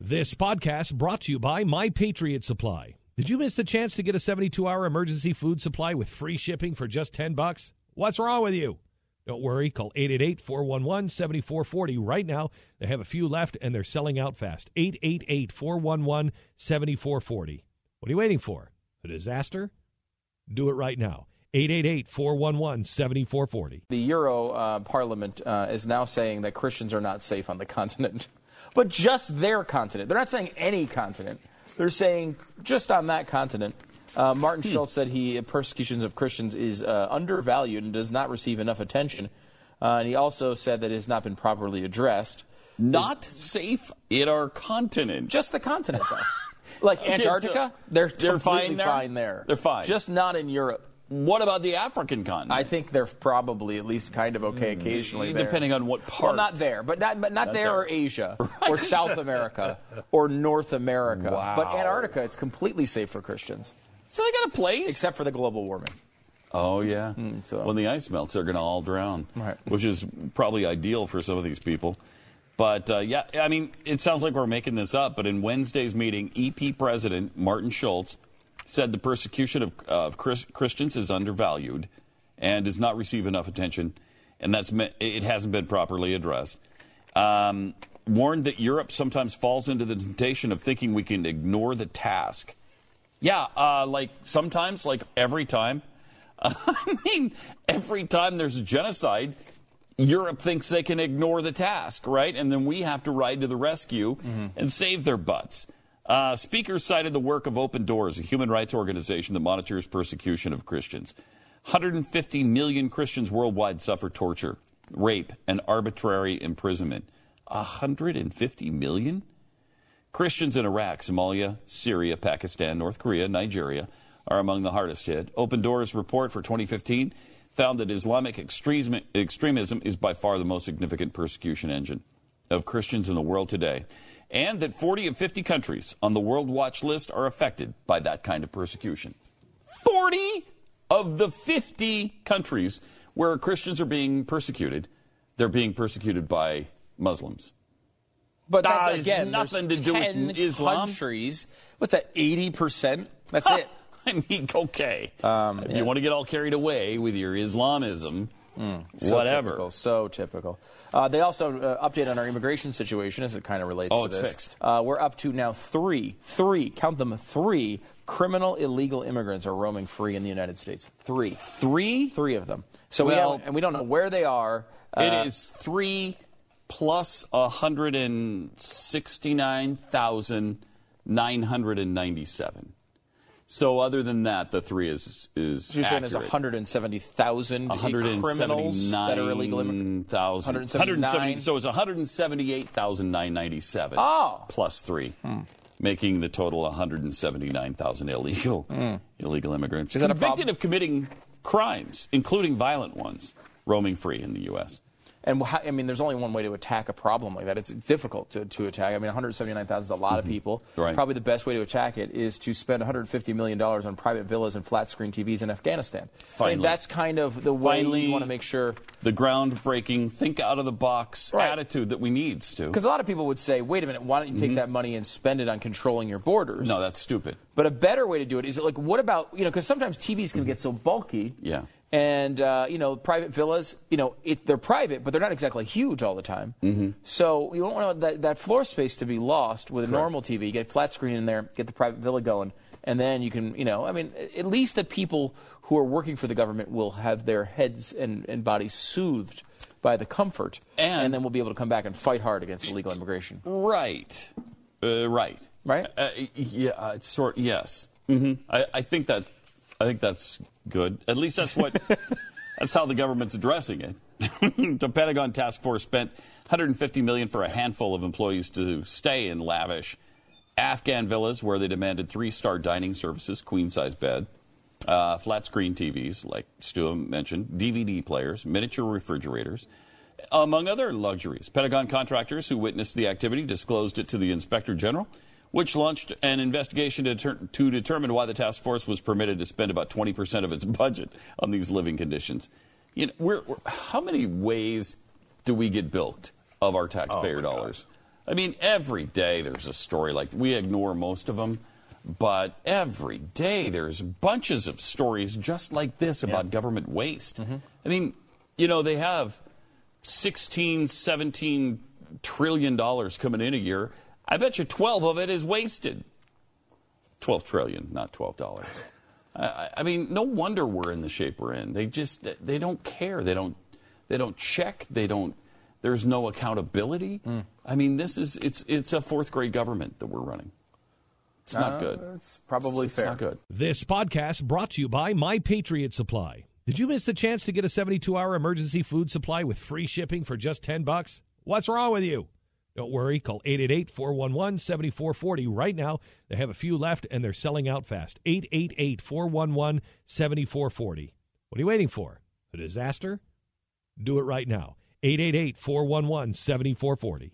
This podcast brought to you by My Patriot Supply. Did you miss the chance to get a 72-hour emergency food supply with free shipping for just 10 bucks? What's wrong with you? Don't worry, call 888-411-7440 right now. They have a few left and they're selling out fast. 888-411-7440. What are you waiting for? A disaster? Do it right now. 888-411-7440. The Euro uh, Parliament uh, is now saying that Christians are not safe on the continent, but just their continent. They're not saying any continent. They're saying just on that continent. Uh, Martin Hmm. Schulz said he persecutions of Christians is uh, undervalued and does not receive enough attention. Uh, and he also said that it has not been properly addressed. Not safe in our continent. Just the continent, though. like Antarctica, they're, they're fine there? fine there. They're fine. Just not in Europe. What about the African continent? I think they're probably at least kind of okay occasionally. there. Mm. Depending on what part. Well, not there, but not, but not, there, there. or Asia or South America or North America. Wow. But Antarctica, it's completely safe for Christians, So they got a place. except for the global warming. oh yeah. so- When the ice melts, they're going to all drown. Right. Which is probably ideal for some of these people. But uh, yeah, I mean, it sounds like we're making this up. But in Wednesday's meeting, EP President Martin Schulz said the persecution of, of Chris, Christians is undervalued and does not receive enough attention, and that's it hasn't been properly addressed. Um, warned that Europe sometimes falls into the temptation of thinking we can ignore the task. Yeah, uh, like sometimes, like every time. I mean, every time there's a genocide, Europe thinks they can ignore the task, right? And then we have to ride to the rescue and save their butts. Uh, speaker cited the work of Open Doors, a human rights organization that monitors persecution of Christians. 150 million Christians worldwide suffer torture, rape, and arbitrary imprisonment. 150 million? Christians in Iraq, Somalia, Syria, Pakistan, North Korea, Nigeria are among the hardest hit. Open Doors report for 2015 found that Islamic extremism, extremism is by far the most significant persecution engine of Christians in the world today, and that 40 of 50 countries on the World Watch list are affected by that kind of persecution. 40 of the 50 countries where Christians are being persecuted, they're being persecuted by Muslims. But That that's, has again, nothing to do with 10 Islam. countries. What's that? Eighty percent. That's it. I mean, okay. Um, if you want to get all carried away with your Islamism, So whatever. typical, so typical. Uh, they also uh, update on our immigration situation as it kind of relates Oh, to it's this. fixed. Uh, we're up to now three, three, count them, three criminal illegal immigrants are roaming free in the United States. Three. Three? Three of them. So we Well- have, and we don't know where they are. Uh, it is three plus 169,997. So other than that, the three is is So you're saying there's accurate. 170,000 criminals that are illegal immigrants? 179? So it's 178,997. Oh. Plus three. Hmm. Making the total 179,000 illegal hmm. illegal immigrants Is convicted of committing crimes, including violent ones, roaming free in the U.S. And I mean, there's only one way to attack a problem like that. It's, it's difficult to, to attack. I mean, 179,000 is a lot of people. Mm-hmm. Right. Probably the best way to attack it is to spend 150 million dollars on private villas and flat screen TVs in Afghanistan. I mean, Finally. that's kind of the way Finally. you want to make sure. The groundbreaking, think out of the box Right. attitude that we need, Stu. Because a lot of people would say, "Wait a minute, why don't you take that money and spend it on controlling your borders?" Mm-hmm. No, that's stupid. But a better way to do it is like, what about you know? Because sometimes TVs can get so bulky. Yeah. And uh, you know, private villas, you know, it, they're private, but they're not exactly huge all the time. Mm-hmm. So you don't want that, that floor space to be lost with a normal TV. Get a flat screen in there, get the private villa going, and then you can, you know, I mean, at least the people who are working for the government will have their heads and, and bodies soothed by the comfort, And- then we'll be able to come back and fight hard against illegal immigration. Right. Uh, right. Right? Uh, yeah. uh, It's sort. Yes. hmm I, I think that. I think that's good. At least that's what. that's how the government's addressing it. the Pentagon task force spent 150 million for a handful of employees to stay in lavish Afghan villas where they demanded three-star dining services, queen-size bed, uh, flat screen TVs, like Stu mentioned, DVD players, miniature refrigerators, among other luxuries. Pentagon contractors who witnessed the activity disclosed it to the Inspector General, which launched an investigation to, deter- to determine why the task force was permitted to spend about 20% of its budget on these living conditions. You know, we're, we're- how many ways do we get bilked of our taxpayer oh, dollars? I mean, every day there's a story like we ignore most of them, but every day there's bunches of stories just like this about government waste. Mm-hmm. I mean, you know, they have 16, 17 trillion dollars coming in a year. I bet you 12 of it is wasted. 12 trillion, not 12 dollars. I, I mean, no wonder we're in the shape we're in. They just they don't care. They don't they don't check. They don't. There's no accountability. I mean, this is it's it's a fourth grade government that we're running. It's not Uh, good. It's probably it's fair. not good. This podcast brought to you by My Patriot Supply. Did you miss the chance to get a 72-hour emergency food supply with free shipping for just 10 bucks? What's wrong with you? Don't worry, call 888-411-7440 right now. They have a few left and they're selling out fast. 888-411-7440. What are you waiting for? A disaster? Do it right now. 888-411-7440.